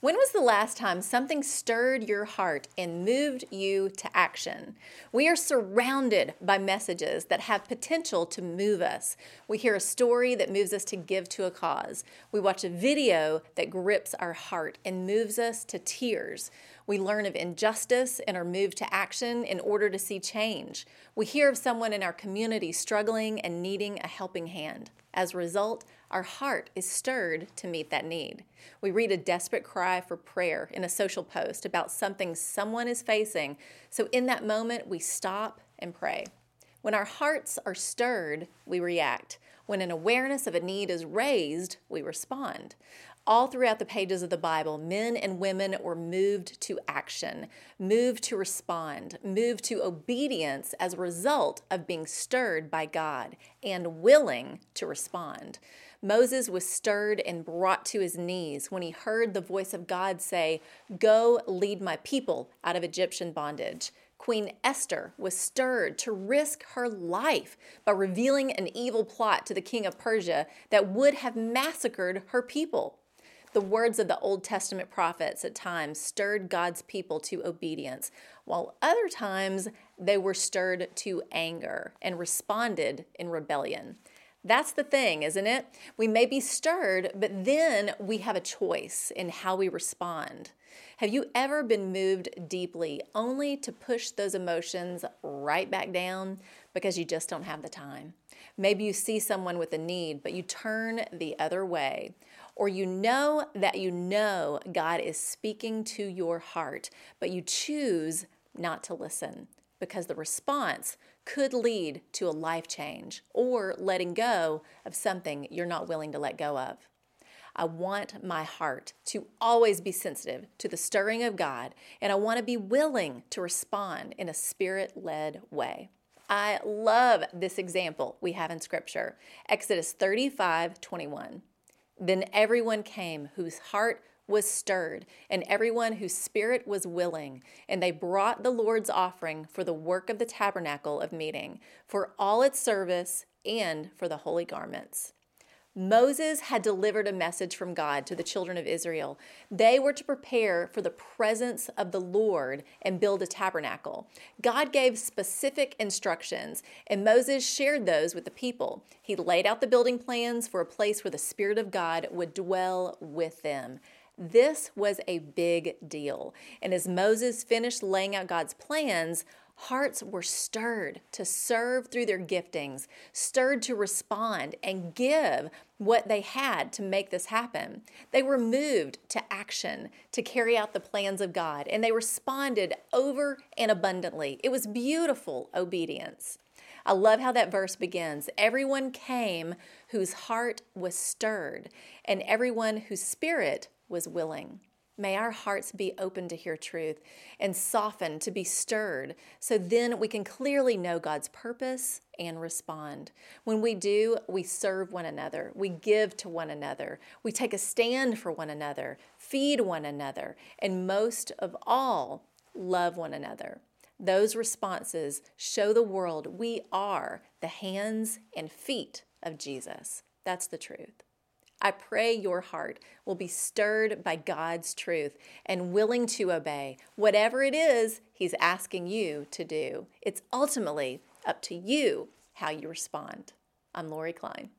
When was the last time something stirred your heart and moved you to action? We are surrounded by messages that have potential to move us. We hear a story that moves us to give to a cause. We watch a video that grips our heart and moves us to tears. We learn of injustice and are moved to action in order to see change. We hear of someone in our community struggling and needing a helping hand. As a result, our heart is stirred to meet that need. We read a desperate cry for prayer in a social post about something someone is facing, so in that moment, we stop and pray. When our hearts are stirred, we react. When an awareness of a need is raised, we respond. All throughout the pages of the Bible, men and women were moved to action, moved to respond, moved to obedience as a result of being stirred by God and willing to respond. Moses was stirred and brought to his knees when he heard the voice of God say, Go lead my people out of Egyptian bondage. Queen Esther was stirred to risk her life by revealing an evil plot to the king of Persia that would have massacred her people. The words of the Old Testament prophets at times stirred God's people to obedience, while other times they were stirred to anger and responded in rebellion. That's the thing, isn't it? We may be stirred, but then we have a choice in how we respond. Have you ever been moved deeply only to push those emotions right back down because you just don't have the time? Maybe you see someone with a need, but you turn the other way. Or you know that you know God is speaking to your heart, but you choose not to listen because the response could lead to a life change or letting go of something you're not willing to let go of. I want my heart to always be sensitive to the stirring of God, and I want to be willing to respond in a spirit led way. I love this example we have in Scripture Exodus 35 21. Then everyone came whose heart was stirred, and everyone whose spirit was willing, and they brought the Lord's offering for the work of the tabernacle of meeting, for all its service, and for the holy garments. Moses had delivered a message from God to the children of Israel. They were to prepare for the presence of the Lord and build a tabernacle. God gave specific instructions, and Moses shared those with the people. He laid out the building plans for a place where the Spirit of God would dwell with them. This was a big deal. And as Moses finished laying out God's plans, hearts were stirred to serve through their giftings, stirred to respond and give what they had to make this happen. They were moved to action to carry out the plans of God, and they responded over and abundantly. It was beautiful obedience. I love how that verse begins. Everyone came whose heart was stirred, and everyone whose spirit was willing. May our hearts be open to hear truth and softened to be stirred so then we can clearly know God's purpose and respond. When we do, we serve one another, we give to one another, we take a stand for one another, feed one another, and most of all, love one another. Those responses show the world we are the hands and feet of Jesus. That's the truth. I pray your heart will be stirred by God's truth and willing to obey whatever it is He's asking you to do. It's ultimately up to you how you respond. I'm Lori Klein.